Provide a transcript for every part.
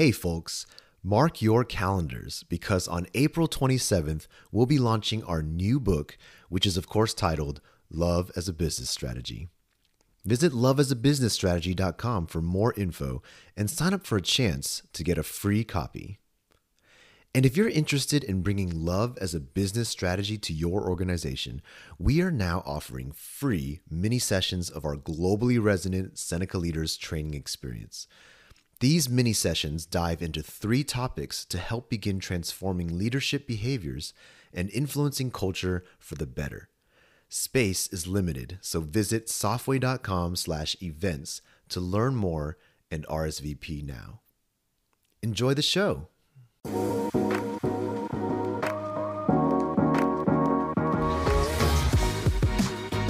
Hey, folks, mark your calendars because on April 27th, we'll be launching our new book, which is, of course, titled Love as a Business Strategy. Visit loveasabusinessstrategy.com for more info and sign up for a chance to get a free copy. And if you're interested in bringing love as a business strategy to your organization, we are now offering free mini sessions of our globally resonant Seneca Leaders training experience. These mini sessions dive into three topics to help begin transforming leadership behaviors and influencing culture for the better. Space is limited, so visit softway.com/events to learn more and RSVP now. Enjoy the show.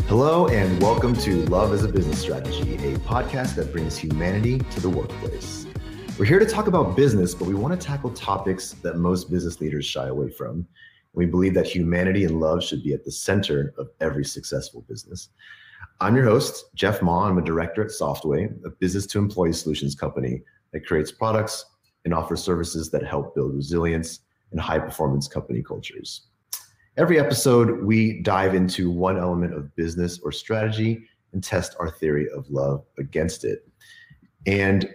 Hello, and welcome to Love as a Business Strategy, a podcast that brings humanity to the workplace. We're here to talk about business, but we want to tackle topics that most business leaders shy away from. We believe that humanity and love should be at the center of every successful business. I'm your host, Jeff Ma. I'm a director at Softway, a business to employee solutions company that creates products and offers services that help build resilience and high performance company cultures. Every episode, we dive into one element of business or strategy and test our theory of love against it. And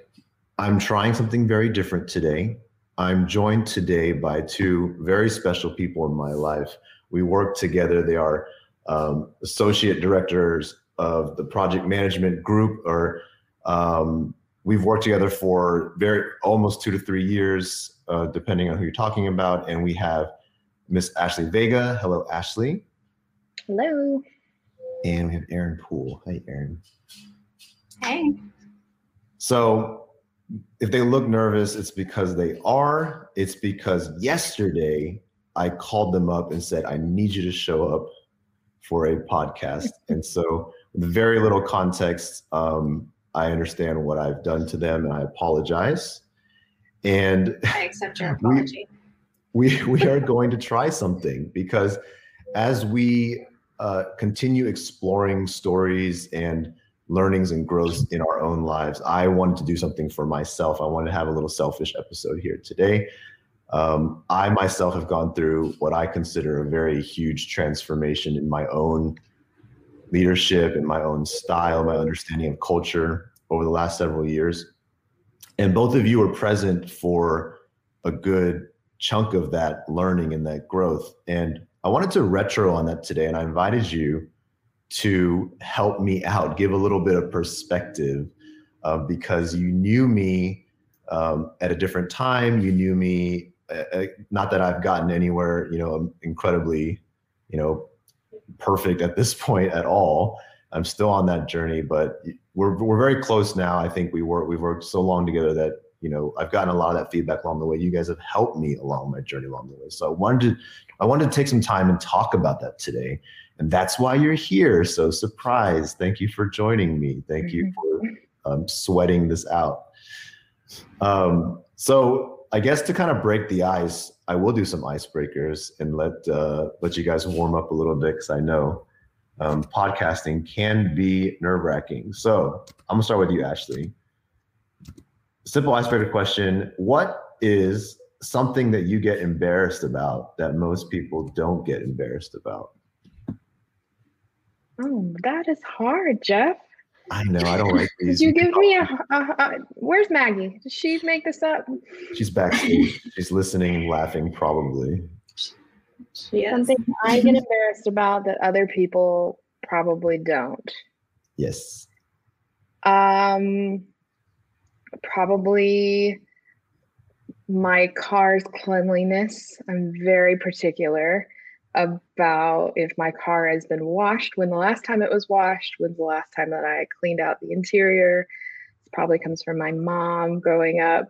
I'm trying something very different today. I'm joined today by two very special people in my life. We work together. They are um, associate directors of the project management group, or um, we've worked together for very almost two to three years, uh, depending on who you're talking about. And we have Miss Ashley Vega. Hello, Ashley. Hello. And we have Aaron Poole. Hi, Aaron. Hey. So if they look nervous, it's because they are. It's because yesterday I called them up and said, I need you to show up for a podcast. and so, with very little context, um, I understand what I've done to them and I apologize. And I accept your apology. We, we we are going to try something because as we uh, continue exploring stories and learnings and growth in our own lives, I wanted to do something for myself. I wanted to have a little selfish episode here today. Um, I myself have gone through what I consider a very huge transformation in my own leadership, in my own style, my understanding of culture over the last several years. And both of you were present for a good chunk of that learning and that growth. And I wanted to retro on that today, and I invited you to help me out, give a little bit of perspective, uh, because you knew me um, at a different time. You knew me, uh, uh, not that I've gotten anywhere, you know, incredibly, you know, perfect at this point at all. I'm still on that journey, but we're we're very close now. I think we work we've worked so long together that you know i've gotten a lot of that feedback along the way you guys have helped me along my journey along the way so i wanted to i wanted to take some time and talk about that today and that's why you're here. So surprise. Thank you for joining me. Thank you mm-hmm. for um, sweating this out. Um, so i guess to kind of break the ice i will do some icebreakers and let uh, let you guys warm up a little bit because i know um, podcasting can be nerve wracking so i'm gonna start with you ashley. Simple icebreaker question. What is something that you get embarrassed about that most people don't get embarrassed about oh that is hard jeff. I know i don't like these Did you give me a, a, a, where's maggie? Did she make this up? She's backstage. She's listening and laughing probably. Yes. something i get embarrassed about that other people probably don't. Yes. Um probably my car's cleanliness. I'm very particular about if my car has been washed, when the last time it was washed, when's the last time that I cleaned out the interior. It probably comes from my mom growing up.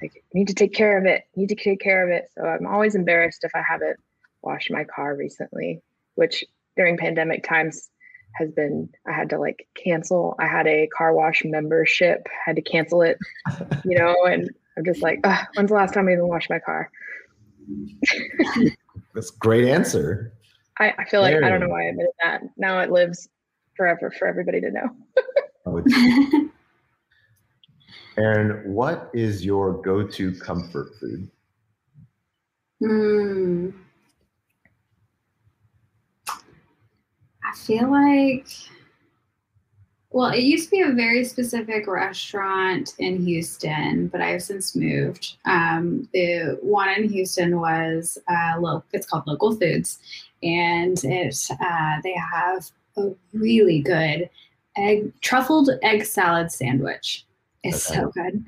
Like, need to take care of it, need to take care of it. So I'm always embarrassed if I haven't washed my car recently, which during pandemic times has been I had to like cancel. I had a car wash membership, had to cancel it, you know, and I'm just like, when's the last time I even washed my car? That's a great answer. I, I feel like I don't know why I admitted that. Now it lives forever for everybody to know. Aaron, what is your go-to comfort food? Hmm. I feel like, well, it used to be a very specific restaurant in Houston, but I've since moved. Um, the one in Houston was uh, lo- it's called Local Foods, and it uh, they have a really good egg truffled egg salad sandwich. It's okay. so good.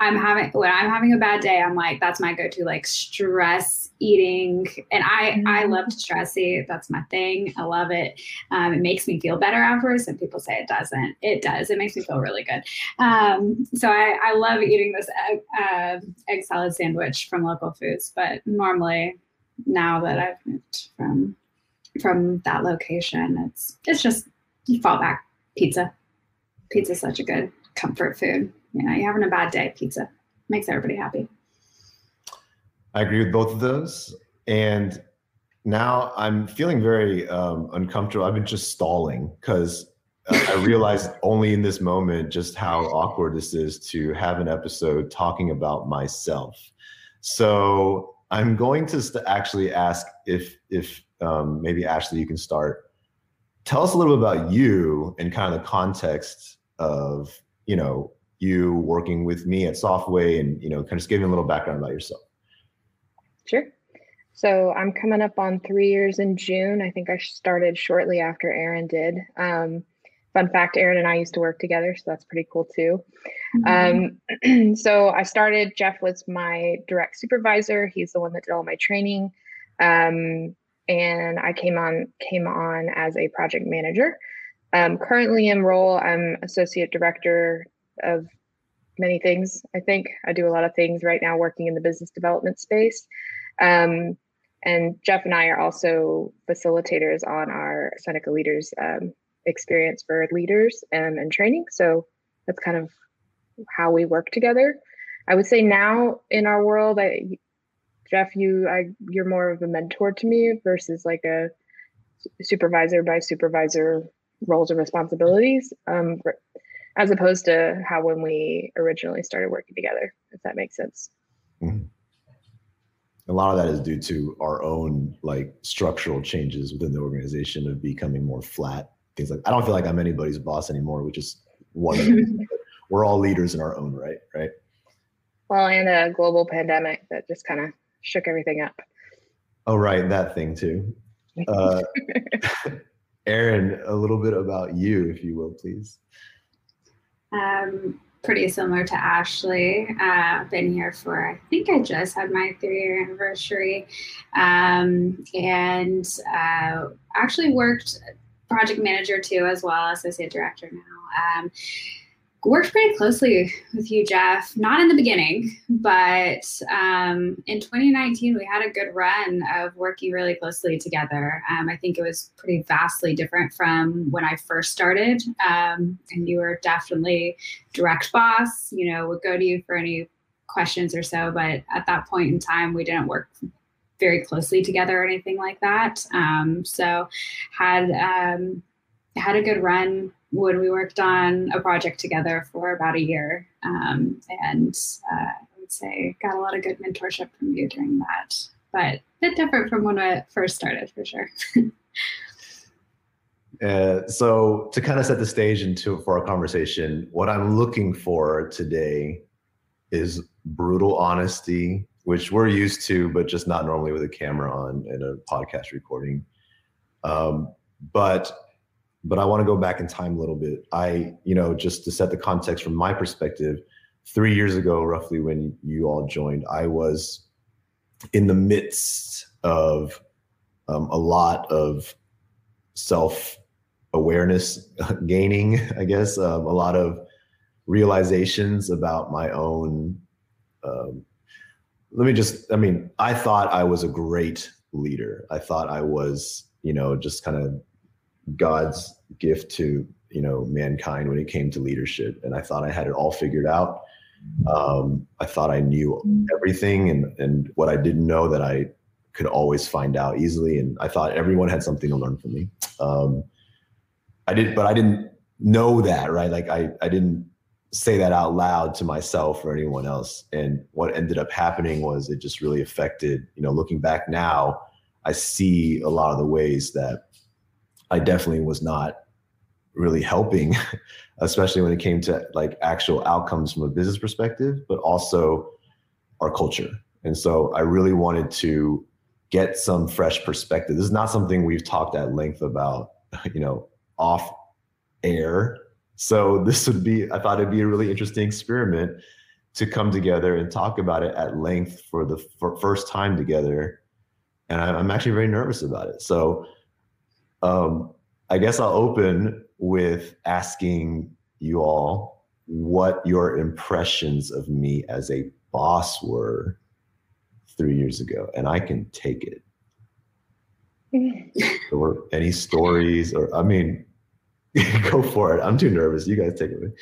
I'm having when I'm having a bad day, I'm like, that's my go-to, like stress eating. And I mm-hmm. I love to stress eat. That's my thing. I love it. Um, it makes me feel better afterwards. And people say it doesn't. It does. It makes me feel really good. Um, so I, I love eating this egg, uh, egg salad sandwich from local foods. But normally, now that I've moved from from that location, it's it's just you fall back pizza. Pizza is such a good comfort food. You know, you're having a bad day, pizza makes everybody happy. I agree with both of those. And now I'm feeling very um, uncomfortable. I've been just stalling because I realized only in this moment just how awkward this is to have an episode talking about myself. So I'm going to actually ask if if um, maybe Ashley, you can start. Tell us a little bit about you and kind of the context of you know you working with me at Softway and, you know, kind of just give me a little background about yourself. Sure. So I'm coming up on three years in June. I think I started shortly after Aaron did. Um, fun fact Aaron and I used to work together, so that's pretty cool too. Mm-hmm. Um, so I started, Jeff was my direct supervisor. He's the one that did all my training. Um, and I came on came on as a project manager. Um, currently in role, I'm associate director of many things. I think I do a lot of things right now working in the business development space. Um, and Jeff and I are also facilitators on our Seneca Leaders um, experience for leaders and, and training. So that's kind of how we work together. I would say now in our world, I, Jeff, you, I, you're more of a mentor to me versus like a supervisor by supervisor roles and responsibilities. Um, as opposed to how when we originally started working together, if that makes sense. Mm-hmm. A lot of that is due to our own like structural changes within the organization of becoming more flat. Things like I don't feel like I'm anybody's boss anymore, which is one we're all leaders in our own right, right? Well, and a global pandemic that just kind of shook everything up. Oh, right, that thing too. Uh, Aaron, a little bit about you, if you will, please. Um, pretty similar to Ashley. Uh, been here for, I think I just had my three year anniversary. Um, and uh, actually worked project manager too, as well, associate director now. Um, worked pretty closely with you, Jeff. Not in the beginning, but um, in 2019, we had a good run of working really closely together. Um, I think it was pretty vastly different from when I first started. Um, and you were definitely direct boss, you know, would go to you for any questions or so. But at that point in time, we didn't work very closely together or anything like that. Um, so had um, had a good run when we worked on a project together for about a year. Um, and uh, I would say got a lot of good mentorship from you during that, but a bit different from when I first started for sure. uh, so to kind of set the stage into for our conversation, what I'm looking for today is brutal honesty, which we're used to, but just not normally with a camera on in a podcast recording. Um, but but I want to go back in time a little bit. I, you know, just to set the context from my perspective, three years ago, roughly when you all joined, I was in the midst of um, a lot of self awareness gaining, I guess, um, a lot of realizations about my own. Um, let me just, I mean, I thought I was a great leader. I thought I was, you know, just kind of God's gift to you know mankind when it came to leadership, and I thought I had it all figured out. Um, I thought I knew everything, and and what I didn't know that I could always find out easily. And I thought everyone had something to learn from me. Um, I did, but I didn't know that, right? Like I I didn't say that out loud to myself or anyone else. And what ended up happening was it just really affected, you know, looking back now, I see a lot of the ways that I definitely was not really helping, especially when it came to like actual outcomes from a business perspective, but also our culture. And so I really wanted to get some fresh perspective. This is not something we've talked at length about, you know, off air. So this would be, I thought it'd be a really interesting experiment to come together and talk about it at length for the for first time together. And I'm actually very nervous about it. So um, I guess I'll open with asking you all what your impressions of me as a boss were three years ago, and I can take it. or any stories, or I mean, go for it. I'm too nervous. You guys take it.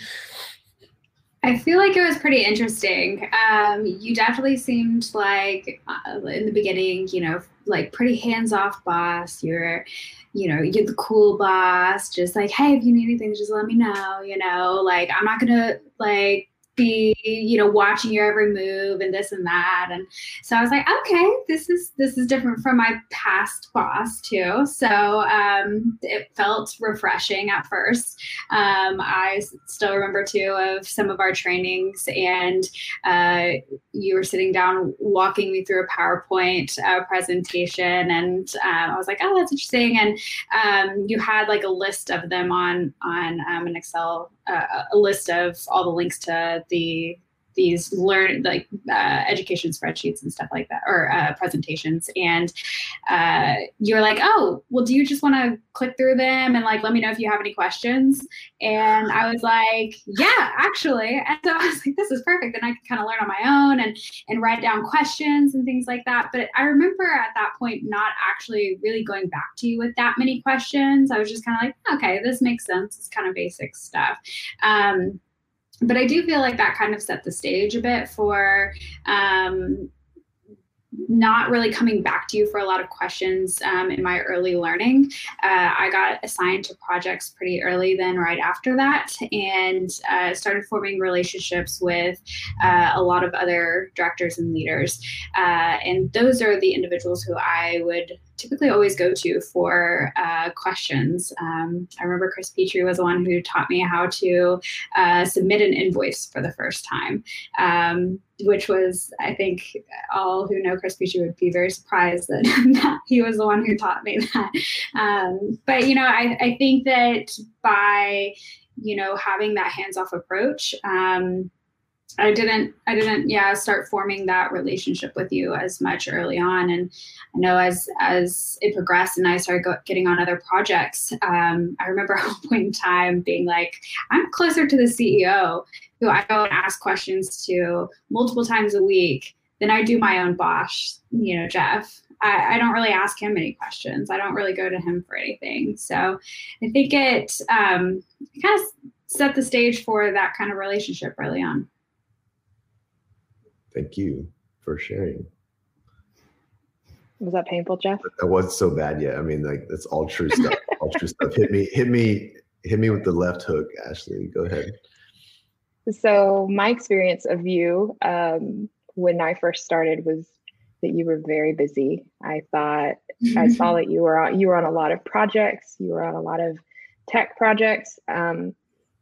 I feel like it was pretty interesting. Um, you definitely seemed like uh, in the beginning, you know, like pretty hands off boss. You're, you know, you're the cool boss. Just like, hey, if you need anything, just let me know. You know, like I'm not gonna like be you know watching your every move and this and that. And so i was like okay this is this is different from my past boss too. So um, it felt refreshing at first. Um, i still remember too of some of our trainings and uh, you were sitting down walking me through a powerpoint uh, presentation and um, i was like oh that's interesting. And um, you had like a list of them on on um, an excel uh, a list of all the links to the these learn like uh, education spreadsheets and stuff like that or uh, presentations. And uh, you're like oh well do you just want to click through them and like let me know if you have any questions? And i was like yeah actually. And so i was like this is perfect. And i can kind of learn on my own and and write down questions and things like that. But i remember at that point not actually really going back to you with that many questions. I was just kind of like okay this makes sense. It's kind of basic stuff. Um, but I do feel like that kind of set the stage a bit for um, not really coming back to you for a lot of questions um, in my early learning. Uh, I got assigned to projects pretty early, then right after that, and uh, started forming relationships with uh, a lot of other directors and leaders. Uh, and those are the individuals who I would typically always go to for uh, questions. Um, I remember Chris Petrie was the one who taught me how to uh, submit an invoice for the first time, um, which was, I think, all who know Chris Petrie would be very surprised that, he was the one who taught me that. Um, but, you know, I, I think that by, you know, having that hands off approach, um, I didn't I didn't yeah start forming that relationship with you as much early on. And I know as as it progressed and I started go, getting on other projects um, I remember at one point in time being like I'm closer to the CEO who I go and ask questions to multiple times a week than I do my own boss you know Jeff. I, I don't really ask him any questions. I don't really go to him for anything. So I think it um, kind of set the stage for that kind of relationship early on. Thank you for sharing. Was that painful, Jeff? That wasn't so bad yet. I mean, like that's all true stuff. all true stuff. Hit me, hit me, hit me with the left hook, Ashley. Go ahead. So my experience of you um, when I first started was that you were very busy. I thought I saw that you were on you were on a lot of projects. You were on a lot of tech projects. Um,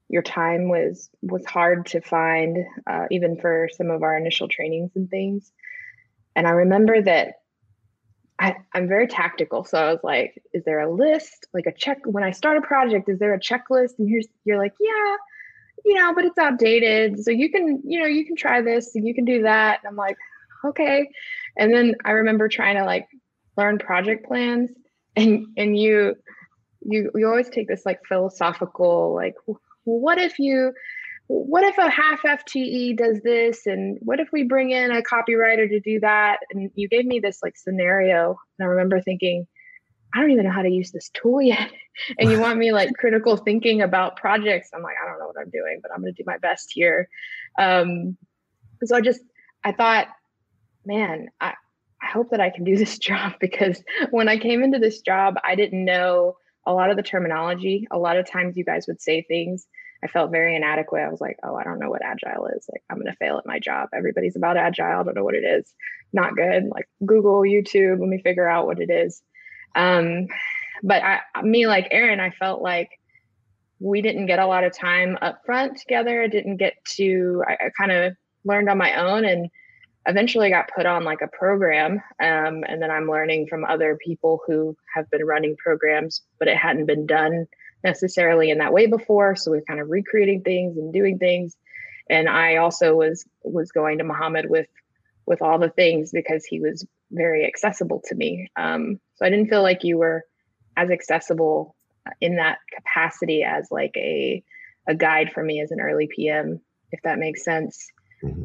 your time was was hard to find uh, even for some of our initial trainings and things. And i remember that I, i'm very tactical. So i was like is there a list like a check when i start a project is there a checklist? And here's you're like yeah you know but it's outdated. So you can you know you can try this and you can do that. And i'm like okay. And then i remember trying to like learn project plans. And and you you you always take this like philosophical like what if you what if a half FTE does this? And what if we bring in a copywriter to do that? And you gave me this like scenario. And I remember thinking, I don't even know how to use this tool yet. and you want me like critical thinking about projects. I'm like, I don't know what I'm doing, but I'm going to do my best here. Um, so I just, I thought, man, I, I hope that I can do this job because when I came into this job, I didn't know a lot of the terminology. A lot of times you guys would say things I felt very inadequate. I was like, oh, I don't know what agile is. Like, I'm going to fail at my job. Everybody's about agile. I don't know what it is. Not good. Like, Google, YouTube, let me figure out what it is. Um, but I, me, like Aaron, I felt like we didn't get a lot of time up front together. I didn't get to, I, I kind of learned on my own and eventually I got put on like a program. Um, and then I'm learning from other people who have been running programs, but it hadn't been done necessarily in that way before. So we're kind of recreating things and doing things. And I also was was going to Muhammad with with all the things because he was very accessible to me. Um, so I didn't feel like you were as accessible in that capacity as like a a guide for me as an early PM, if that makes sense. Mm-hmm.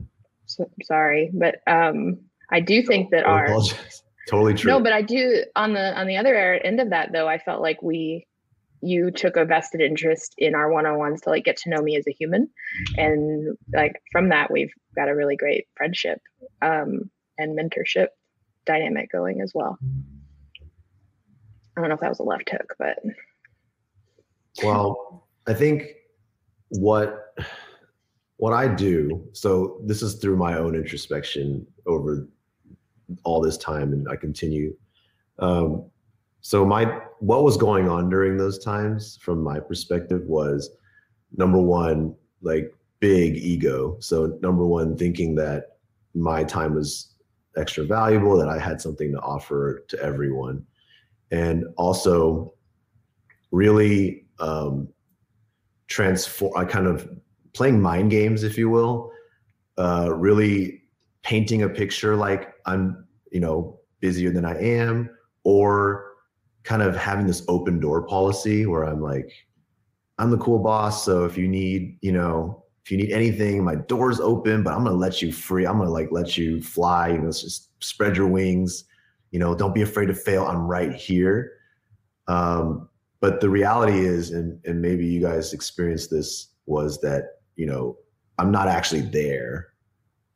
So, sorry, but um, I do think that our totally true. No, but I do on the on the other end of that though. I felt like we you took a vested interest in our one-on-ones to like get to know me as a human and like from that we've got a really great friendship um, and mentorship dynamic going as well i don't know if that was a left hook but well i think what what i do so this is through my own introspection over all this time and i continue. Um, so my what was going on during those times from my perspective was number one like big ego. So number one thinking that my time was extra valuable that i had something to offer to everyone. And also really um transform i kind of playing mind games if you will uh really painting a picture like i'm you know busier than i am or kind of having this open door policy where I'm like, I'm the cool boss. So if you need, you know, if you need anything, my door's open, but I'm gonna let you free. I'm gonna like let you fly. You know, just spread your wings. You know, don't be afraid to fail. I'm right here. Um, but the reality is, and and maybe you guys experienced this, was that you know I'm not actually there,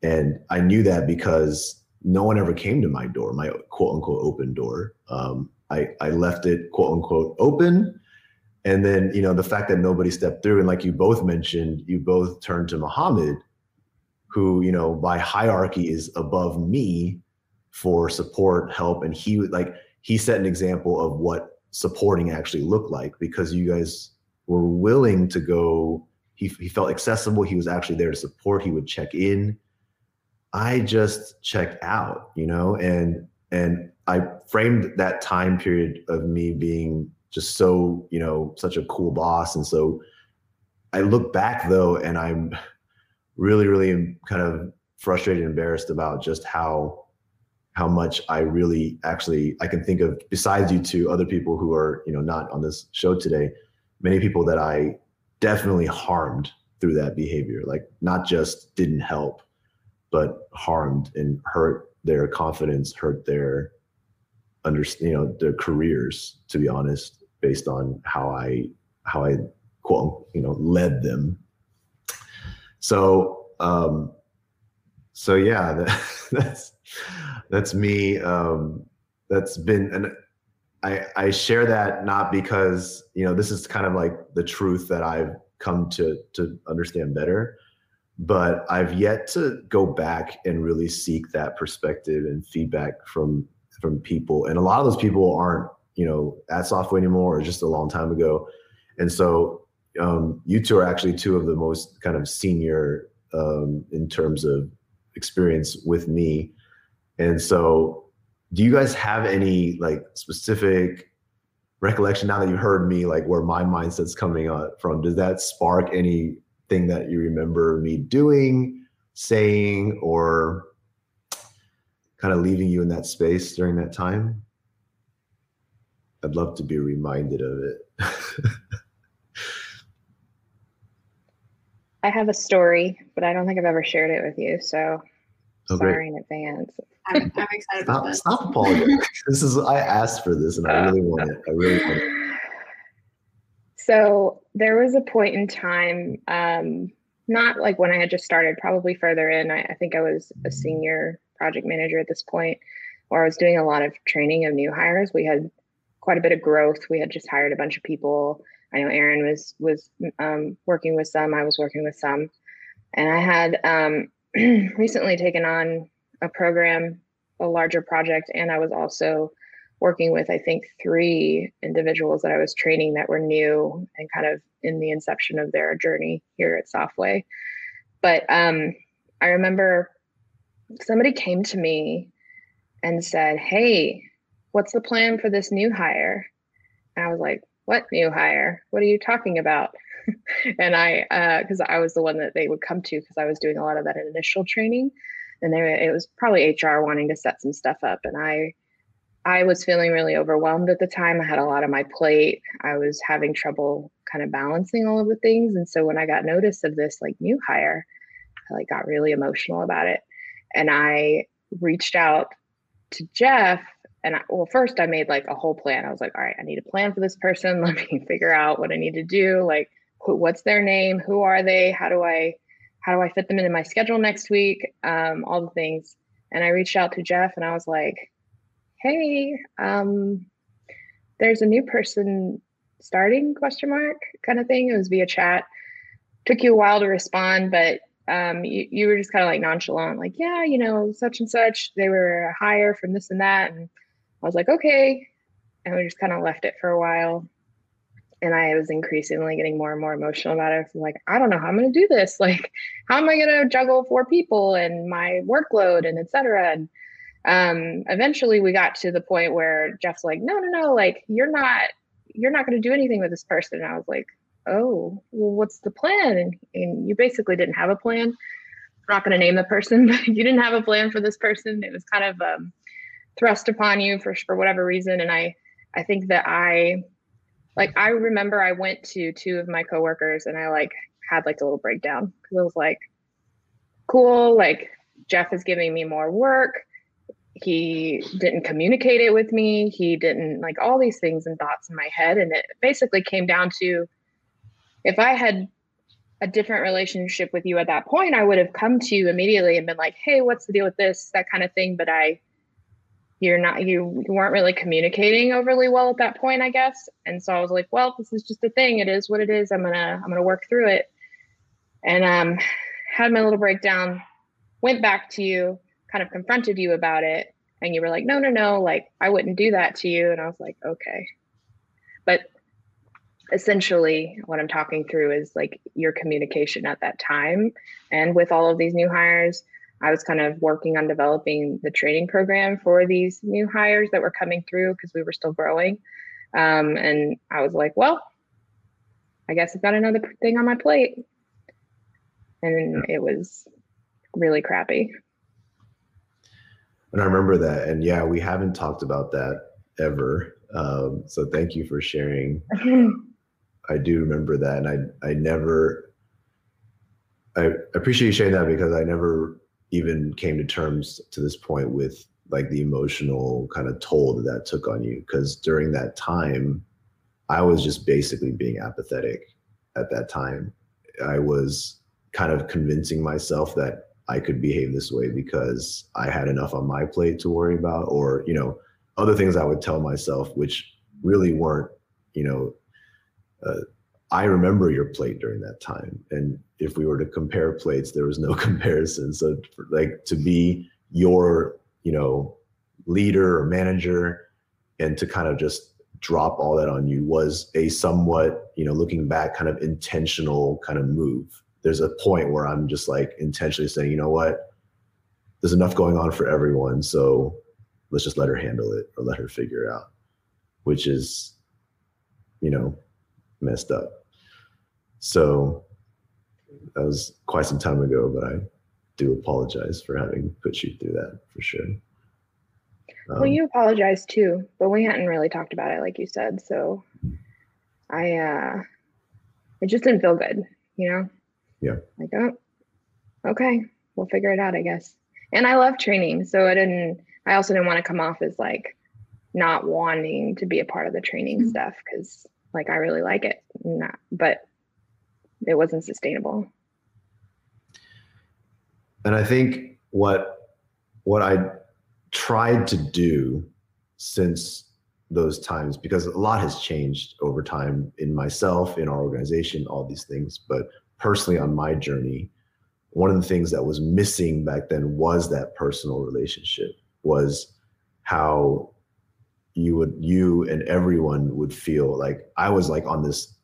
and I knew that because no one ever came to my door, my quote unquote open door. Um, I, I left it quote unquote open. And then, you know, the fact that nobody stepped through, and like you both mentioned, you both turned to Muhammad, who, you know, by hierarchy is above me for support, help. And he would like, he set an example of what supporting actually looked like because you guys were willing to go. He, he felt accessible. He was actually there to support. He would check in. I just checked out, you know, and and I framed that time period of me being just so, you know, such a cool boss. And so I look back though, and I'm really, really kind of frustrated and embarrassed about just how how much I really actually I can think of besides you two other people who are, you know, not on this show today, many people that I definitely harmed through that behavior. Like not just didn't help, but harmed and hurt their confidence, hurt their under you know their careers to be honest based on how i how i quote you know led them so um so yeah that, that's that's me um that's been and i i share that not because you know this is kind of like the truth that i've come to to understand better but i've yet to go back and really seek that perspective and feedback from from people, and a lot of those people aren't you know at Softway anymore, or just a long time ago. And so um, you two are actually two of the most kind of senior um, in terms of experience with me. And so, do you guys have any like specific recollection now that you heard me, like where my mindset's coming from? Does that spark anything that you remember me doing, saying, or kind of leaving you in that space during that time? I'd love to be reminded of it. I have a story, but I don't think I've ever shared it with you. So oh, sorry in advance. I'm, I'm excited stop, about this. Stop apologizing. this is I asked for this and I really want it. I really want it. So there was a point in time, um, not like when I had just started, probably further in. I, I think I was a senior project manager at this point, where I was doing a lot of training of new hires. We had quite a bit of growth. We had just hired a bunch of people. I know Aaron was was um, working with some. I was working with some, and I had um, recently taken on a program, a larger project, and I was also working with I think three individuals that I was training that were new and kind of in the inception of their journey here at Softway. But um, I remember somebody came to me and said, "Hey, what's the plan for this new hire?" And I was like, "What new hire? What are you talking about?" and I, because uh, I was the one that they would come to because I was doing a lot of that initial training, and they, it was probably HR wanting to set some stuff up, and I I was feeling really overwhelmed at the time. I had a lot on my plate. I was having trouble kind of balancing all of the things. And so when I got notice of this like new hire, I like got really emotional about it. And I reached out to Jeff and I, well, first I made like a whole plan. I was like, all right, I need a plan for this person. Let me figure out what I need to do. Like, what's their name? Who are they? How do I, how do I fit them into my schedule next week? Um, all the things. And I reached out to Jeff and I was like, hey, um, there's a new person starting question mark kind of thing. It was via chat. Took you a while to respond, but um, you, you were just kind of like nonchalant, like, yeah, you know, such and such. They were higher from this and that. And I was like, okay. And we just kind of left it for a while. And I was increasingly getting more and more emotional about it. I like, I don't know how I'm going to do this. Like, how am I going to juggle four people and my workload and et cetera? And um, eventually we got to the point where Jeff's like, no, no, no, like you're not, you're not going to do anything with this person. And I was like, oh, well, what's the plan? And, and you basically didn't have a plan. I'm not going to name the person, but you didn't have a plan for this person. It was kind of um, thrust upon you for for whatever reason. And I, I think that I, like, I remember I went to two of my coworkers and I like had like a little breakdown. Because I was like, cool, like Jeff is giving me more work. He didn't communicate it with me. He didn't like all these things and thoughts in my head. And it basically came down to if i had a different relationship with you at that point i would have come to you immediately and been like hey what's the deal with this? that kind of thing. But i you're not you, you weren't really communicating overly well at that point i guess. And so i was like well this is just a thing. It is what it is. I'm gonna i'm gonna work through it. And um had my little breakdown went back to you kind of confronted you about it. And you were like no no no like i wouldn't do that to you. And i was like okay. But essentially what i'm talking through is like your communication at that time and with all of these new hires i was kind of working on developing the training program for these new hires that were coming through because we were still growing um, and i was like well i guess i've got another thing on my plate and it was really crappy and I remember that. And yeah, we haven't talked about that ever. Um, so thank you for sharing. I do remember that, and I I never. I appreciate you sharing that because I never even came to terms to this point with like the emotional kind of toll that that took on you. Because during that time, I was just basically being apathetic. At that time, I was kind of convincing myself that I could behave this way because I had enough on my plate to worry about, or you know, other things I would tell myself, which really weren't, you know, uh, I remember your plate during that time, and if we were to compare plates, there was no comparison. So, like to be your, you know, leader or manager, and to kind of just drop all that on you was a somewhat, you know, looking back, kind of intentional kind of move there's a point where I'm just like intentionally saying, you know what, there's enough going on for everyone, so let's just let her handle it or let her figure it out, which is, you know, messed up. So that was quite some time ago, but I do apologize for having put you through that for sure. Um, well, you apologized too, but we hadn't really talked about it, like you said. So I, uh, it just didn't feel good, you know? Yeah. Like, oh, okay, we'll figure it out, I guess. And I love training. So I didn't, I also didn't want to come off as like not wanting to be a part of the training mm-hmm. stuff because like I really like it. Not, but it wasn't sustainable. And I think what what I tried to do since those times because a lot has changed over time in myself, in our organization, all these things. But personally, on my journey, one of the things that was missing back then was that personal relationship, was how you would you and everyone would feel like I was like on this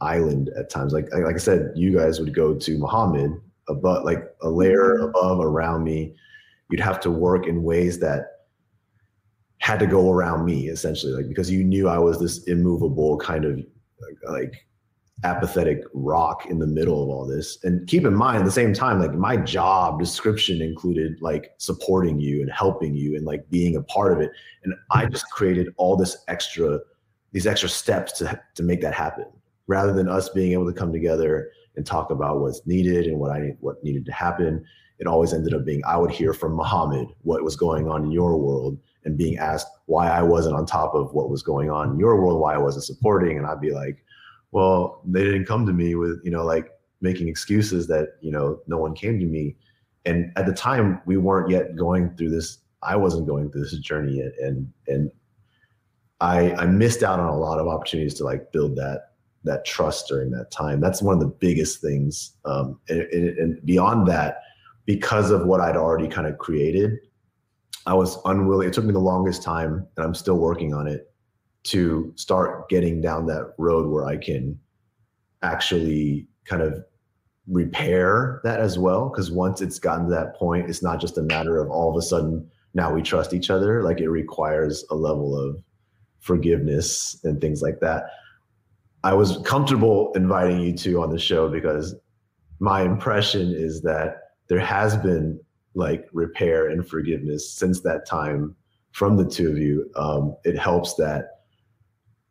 island at times. Like like I said, you guys would go to Muhammad above like a layer mm-hmm. above around me. You'd have to work in ways that had to go around me essentially, like because you knew I was this immovable kind of like, like apathetic rock in the middle of all this. And keep in mind at the same time, like my job description included like supporting you and helping you and like being a part of it. And I just created all this extra, these extra steps to to make that happen, rather than us being able to come together and talk about what's needed and what I what needed to happen. It always ended up being I would hear from Muhammad what was going on in your world and being asked why I wasn't on top of what was going on in your world, why I wasn't supporting, and I'd be like, well, they didn't come to me with, you know, like making excuses that, you know, no one came to me. And at the time we weren't yet going through this, I wasn't going through this journey yet. And and I I missed out on a lot of opportunities to like build that that trust during that time. That's one of the biggest things. Um, and, and beyond that, because of what I'd already kind of created, I was unwilling. It took me the longest time, and I'm still working on it to start getting down that road where I can actually kind of repair that as well. Because once it's gotten to that point, it's not just a matter of all of a sudden now we trust each other. Like it requires a level of forgiveness and things like that. I was comfortable inviting you two on the show because my impression is that there has been like repair and forgiveness since that time from the two of you. Um, it helps that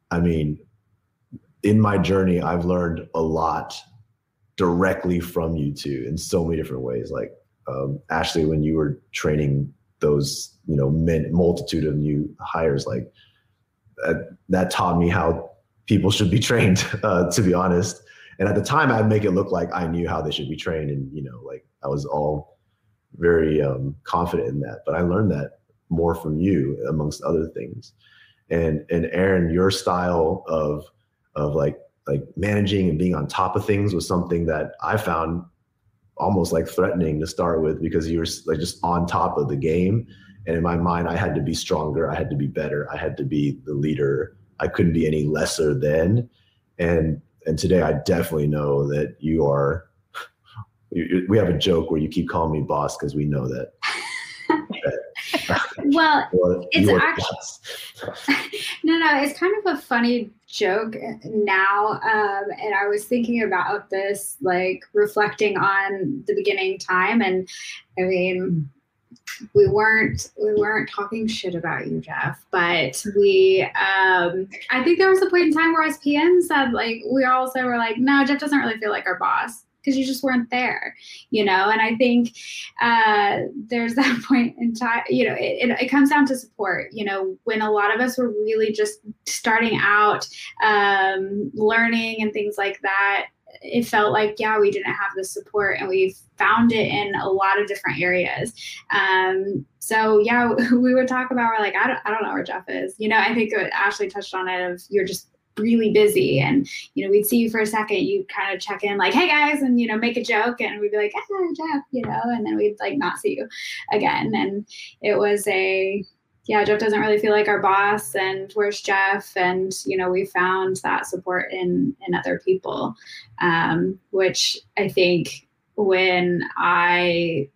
I mean, in my journey, I've learned a lot directly from you two in so many different ways. Like um, Ashley, when you were training those, you know, men, multitude of new hires, like that, that taught me how people should be trained, uh, to be honest. And at the time, I'd make it look like I knew how they should be trained, and you know, like I was all very um, confident in that. But I learned that more from you, amongst other things and and Aaron, your style of of like like managing and being on top of things was something that I found almost like threatening to start with because you were like just on top of the game. And in my mind, I had to be stronger. I had to be better. I had to be the leader. I couldn't be any lesser than. And and today, I definitely know that you are. You, we have a joke where you keep calling me boss because we know that well, it's actually no, no. It's kind of a funny joke now, um, and I was thinking about this, like reflecting on the beginning time, and I mean, we weren't we weren't talking shit about you, Jeff, but we um, I think there was a point in time where as PMs said like we also were like, no, Jeff doesn't really feel like our boss because you just weren't there, you know. And I think uh, there's that point in time, you know, it, it, it, comes down to support. You know, when a lot of us were really just starting out, um, learning and things like that, it felt like yeah we didn't have the support and we found it in a lot of different areas. Um, so yeah we would talk about we're like I don't, I don't know where jeff is. You know i think ashley touched on it of you're just really busy and you know we'd see you for a second you kind of check in like hey guys and you know make a joke and we'd be like ah, jeff you know and then we'd like not see you again. And it was a yeah jeff doesn't really feel like our boss and where's jeff? And you know we found that support in in other people. Um, which i think when i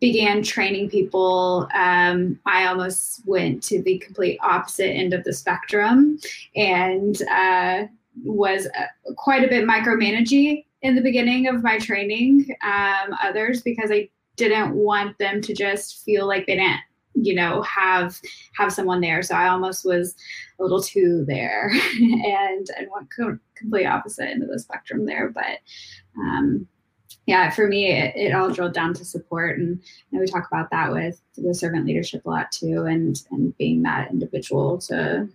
began training people, um, I almost went to the complete opposite end of the spectrum and uh, was uh, quite a bit micromanaging in the beginning of my training um, others because I didn't want them to just feel like they didn't you know have have someone there so i almost was a little too there and and went co- complete opposite end of the spectrum there but um yeah, for me, it, it, all drilled down to support, and, and we talk about that with the servant leadership a lot too, and and being that individual to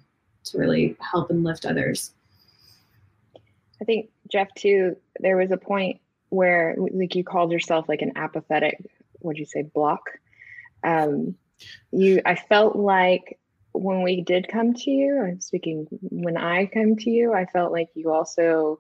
to really help and lift others. I think Jeff too. There was a point where, like, you called yourself like an apathetic. What'd you say? Block. Um, you. I felt like when we did come to you, I'm speaking when I come to you, I felt like you also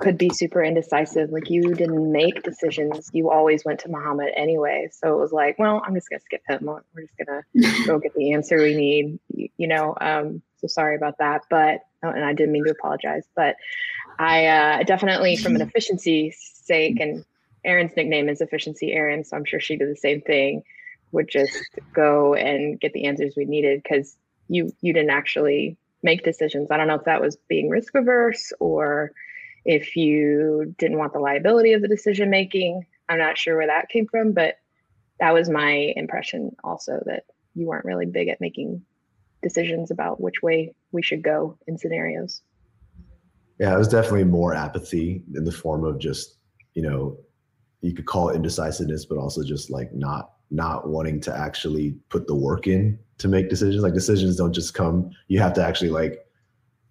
could be super indecisive. Like you didn't make decisions. You always went to Muhammad anyway. So it was like, well, I'm just gonna skip him. We're just gonna go get the answer we need. You, know. Um, so sorry about that. But oh, and I didn't mean to apologize. But I uh, definitely, from an efficiency sake, and Erin's nickname is Efficiency Erin, so I'm sure she did the same thing. Would just go and get the answers we needed because you you didn't actually make decisions. I don't know if that was being risk averse or if you didn't want the liability of the decision making. I'm not sure where that came from, but that was my impression also that you weren't really big at making decisions about which way we should go in scenarios. Yeah, it was definitely more apathy in the form of just, you know, you could call it indecisiveness, but also just like not not wanting to actually put the work in to make decisions. Like decisions don't just come. You have to actually like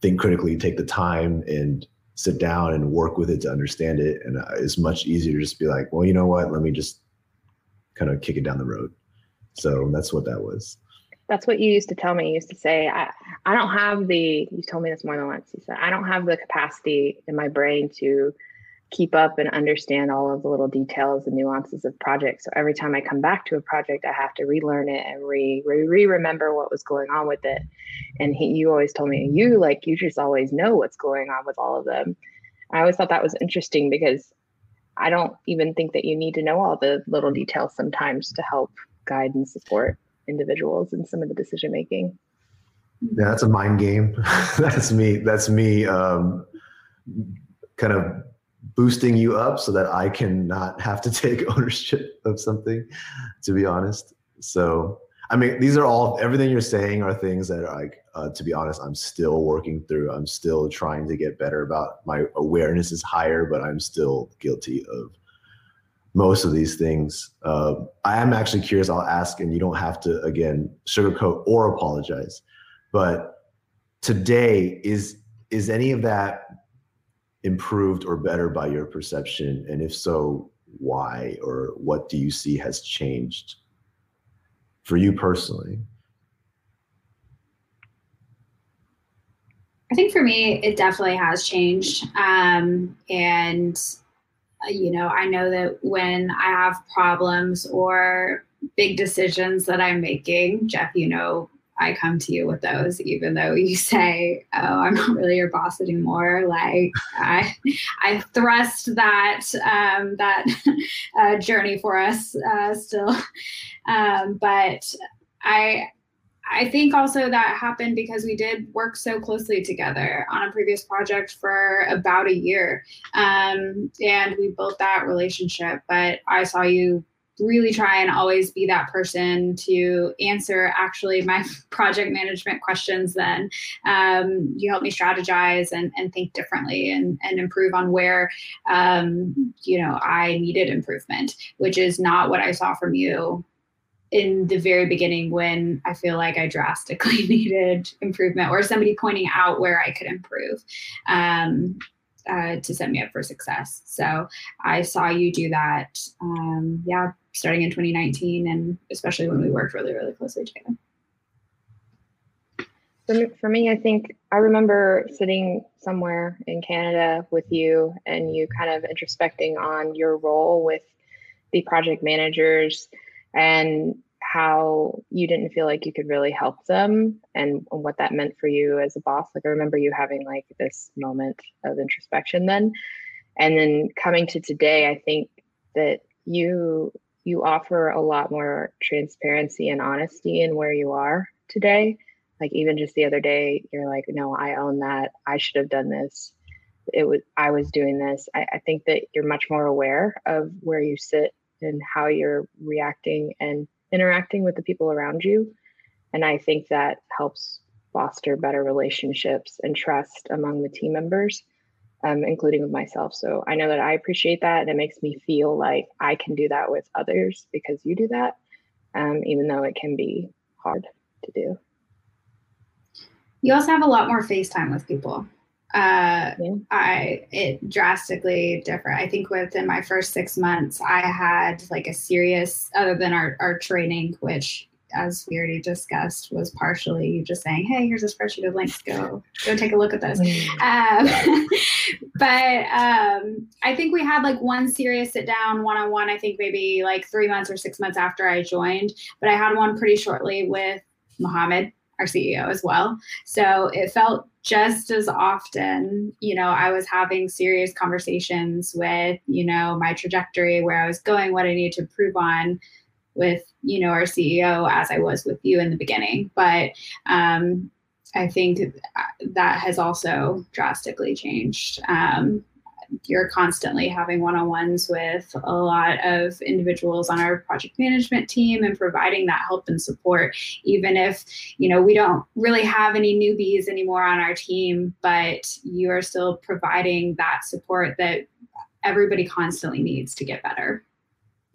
think critically, take the time and sit down and work with it to understand it. And uh, it's much easier to just be like, well, you know what? Let me just kind of kick it down the road. So that's what that was. That's what you used to tell me. You used to say, I, I don't have the, you told me this more than once. You said, I don't have the capacity in my brain to keep up and understand all of the little details and nuances of projects. So every time I come back to a project, I have to relearn it and re re remember what was going on with it. And he, you always told me, you like you just always know what's going on with all of them. I always thought that was interesting because I don't even think that you need to know all the little details sometimes to help guide and support individuals in some of the decision making. Yeah, that's a mind game. that's me. That's me. Um, kind of boosting you up so that I can not have to take ownership of something, to be honest. So, I mean, these are all, everything you're saying are things that are like, uh, to be honest, I'm still working through. I'm still trying to get better about my awareness is higher, but I'm still guilty of most of these things. Uh, I am actually curious. I'll ask, and you don't have to, again, sugarcoat or apologize. But today, is is any of that improved or better by your perception? And if so, why or what do you see has changed for you personally? I think for me, it definitely has changed. Um, and, uh, you know, I know that when I have problems or big decisions that I'm making, Jeff, you know, I come to you with those, even though you say, "Oh, I'm not really your boss anymore." Like I, I thrust that um, that uh, journey for us uh, still, um, but I. I think also that happened because we did work so closely together on a previous project for about a year. Um, and we built that relationship. But I saw you really try and always be that person to answer actually my project management questions then um, you help me strategize and, and think differently and, and improve on where um, you know i needed improvement which is not what i saw from you in the very beginning when I feel like I drastically needed improvement or somebody pointing out where I could improve. Um, uh, to set me up for success. So I saw you do that, um, yeah, starting in 2019, and especially when we worked really, really closely together. For me, I think I remember sitting somewhere in Canada with you and you kind of introspecting on your role with the project managers and how you didn't feel like you could really help them and what that meant for you as a boss. Like I remember you having like this moment of introspection then. And then coming to today, I think that you you offer a lot more transparency and honesty in where you are today. Like even just the other day, you're like, no, I own that. I should have done this. It was I was doing this. I, I think that you're much more aware of where you sit and how you're reacting and interacting with the people around you. And I think that helps foster better relationships and trust among the team members, um, including with myself. So I know that I appreciate that. And it makes me feel like I can do that with others because you do that, um, even though it can be hard to do. You also have a lot more FaceTime with people uh, yeah. I it drastically different. I think within my first six months, I had like a serious, other than our, our training, which as we already discussed, was partially you just saying, "Hey, here's a spreadsheet of links. Go, go take a look at this." Um, but um, I think we had like one serious sit down one on one. I think maybe like three months or six months after I joined, but I had one pretty shortly with Mohammed, our CEO, as well. So it felt just as often, you know, I was having serious conversations with, you know, my trajectory, where I was going, what I needed to improve on with, you know, our CEO as I was with you in the beginning. But um, I think that has also drastically changed. Um, you're constantly having one-on-ones with a lot of individuals on our project management team and providing that help and support even if you know we don't really have any newbies anymore on our team but you are still providing that support that everybody constantly needs to get better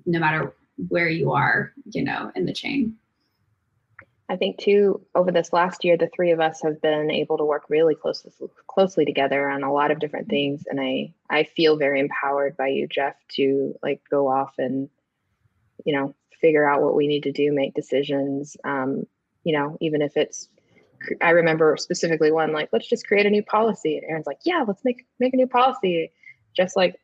no matter where you are you know in the chain I think too, over this last year, the three of us have been able to work really closely closely together on a lot of different things. And I I feel very empowered by you, Jeff, to like go off and, you know, figure out what we need to do, make decisions. Um, you know, even if it's I remember specifically one like, let's just create a new policy. And Aaron's like, yeah, let's make make a new policy. Just like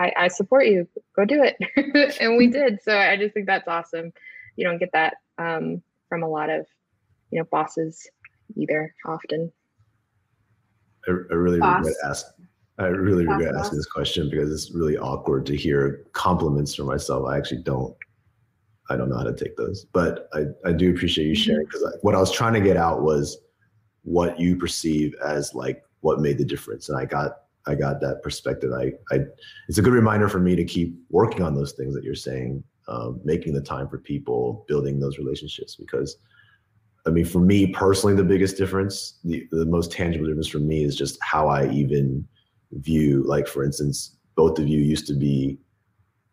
I, I support you, go do it. and we did. So I just think that's awesome. You don't get that um, from a lot of you know bosses either often i, I really Boss. regret asking i really Boss regret boss. asking this question because it's really awkward to hear compliments from myself i actually don't i don't know how to take those but i, I do appreciate you sharing because mm-hmm. what i was trying to get out was what you perceive as like what made the difference and i got I got that perspective. I, I, it's a good reminder for me to keep working on those things that you're saying um, making the time for people, building those relationships. Because, I mean, for me personally, the biggest difference, the, the most tangible difference for me is just how I even view, like, for instance, both of you used to be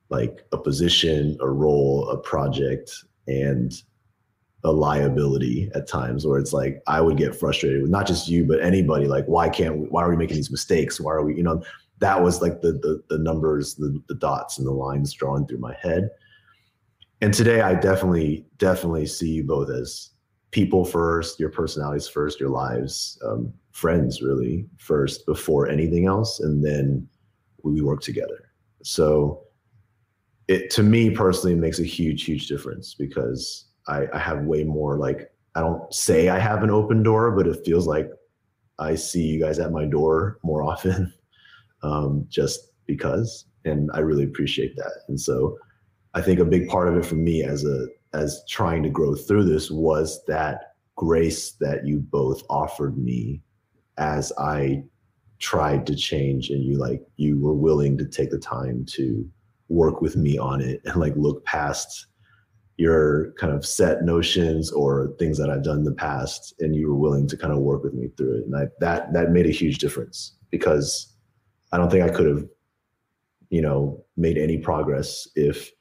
like a position, a role, a project, and a liability at times where it's like I would get frustrated with not just you but anybody like why can't we, why are we making these mistakes why are we you know that was like the the, the numbers the, the dots and the lines drawn through my head and today I definitely definitely see you both as people first, your personalities first, your lives, um, friends really first before anything else, and then we work together. So it to me personally makes a huge huge difference because I, I have way more like I don't say I have an open door, but it feels like I see you guys at my door more often, um, just because, and I really appreciate that. And so I think a big part of it for me as a as trying to grow through this was that grace that you both offered me as I tried to change and you like you were willing to take the time to work with me on it and like look past your kind of set notions or things that I've done in the past and you were willing to kind of work with me through it. And I, that that made a huge difference because I don't think I could have you know made any progress if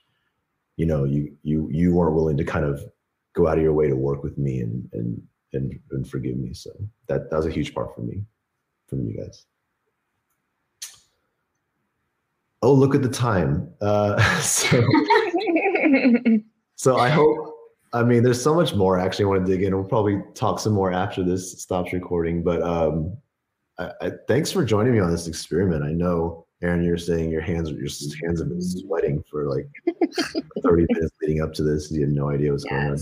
you know you you you weren't willing to kind of go out of your way to work with me and and and, and forgive me. So that that was a huge part for me from you guys. Oh look at the time. Uh so so i hope i mean there's so much more actually i want to dig in we'll probably talk some more after this stops recording but um I, I, thanks for joining me on this experiment i know Aaron, you're saying your hands your hands have been sweating for like 30 minutes leading up to this. You had no idea what's yes. going on.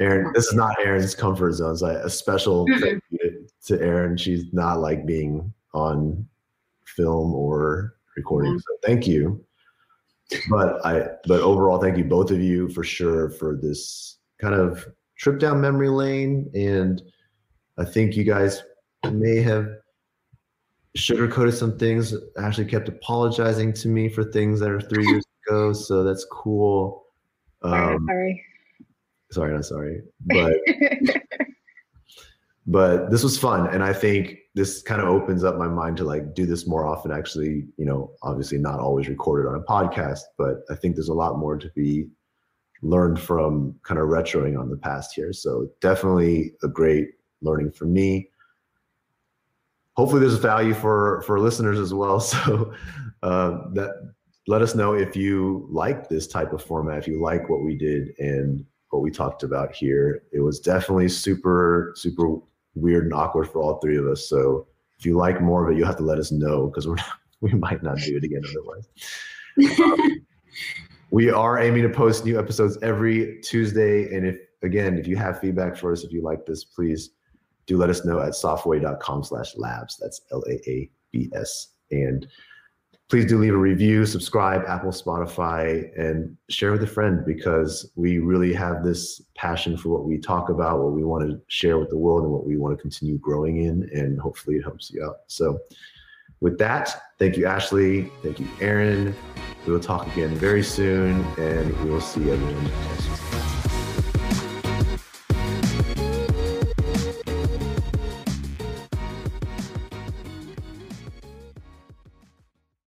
Aaron, this is not Aaron's comfort zone. It's like a special thank you to Aaron. She's not like being on film or recording. So thank you. But I but overall, thank you both of you for sure for this kind of trip down memory lane. And I think you guys may have sugarcoated some things. Ashley kept apologizing to me for things that are three years ago, so that's cool. Um, sorry, sorry, not sorry, but but this was fun, and I think this kind of opens up my mind to like do this more often. Actually, you know, obviously not always recorded on a podcast, but I think there's a lot more to be learned from kind of retroing on the past here. So definitely a great learning for me hopefully there's value for for listeners as well so uh, that let us know if you like this type of format if you like what we did and what we talked about here. It was definitely super, super weird and awkward for all three of us. So if you like more of it, you have to let us know because we're we might not do it again otherwise. um, we are aiming to post new episodes every Tuesday. And if again, if you have feedback for us, if you like this, please do let us know at softway.com slash laabs. That's L-A-A-B-S. And please do leave a review, subscribe, Apple, Spotify, and share with a friend because we really have this passion for what we talk about, what we want to share with the world, and what we want to continue growing in. And hopefully it helps you out. So, with that, thank you, Ashley. Thank you, Aaron. We will talk again very soon, and we will see everyone next